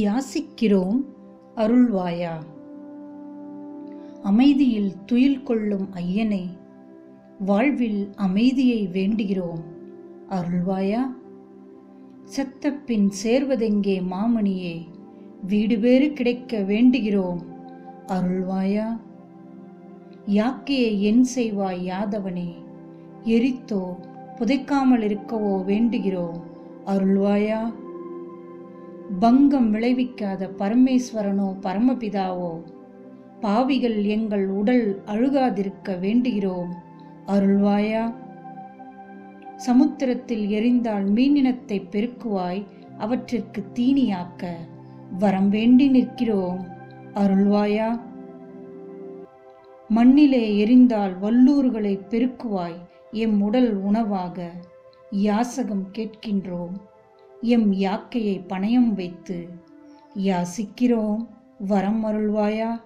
யாசிக்கிறோம் அருள்வாயா? அமைதியில் துயில் கொள்ளும் ஐயனே வாழ்வில் அமைதியை வேண்டுகிறோம் அருள்வாயா? செத்தப்பின் சேர்வதெங்கே மாமணியே வீடு பேறு கிடைக்க வேண்டுகிறோம் அருள்வாயா? யாக்கையை என் செய்வாய் யாதவனே எரித்தோ புதைக்காமல் இருக்கவோ வேண்டுகிறோம் அருள்வாயா? பங்கம் விளைவிக்காத பரமேஸ்வரனோ பரமபிதாவோ பாவிகள் எங்கள் உடல் அழுகாதிருக்க வேண்டுகிறோம் அருள்வாயா? சமுத்திரத்தில் எரிந்தால் மீனினத்தை பெருக்குவாய் அவற்றிற்கு தீனியாக்க வரம் வேண்டி நிற்கிறோம் அருள்வாயா? மண்ணிலே எரிந்தால் வல்லூர்களை பெருக்குவாய் எம் உடல் உணவாக யாசகம் கேட்கின்றோம். எம் யாக்கையை பணயம் வைத்து யாசிக்கிறோம் வரம் அருள்வாயா?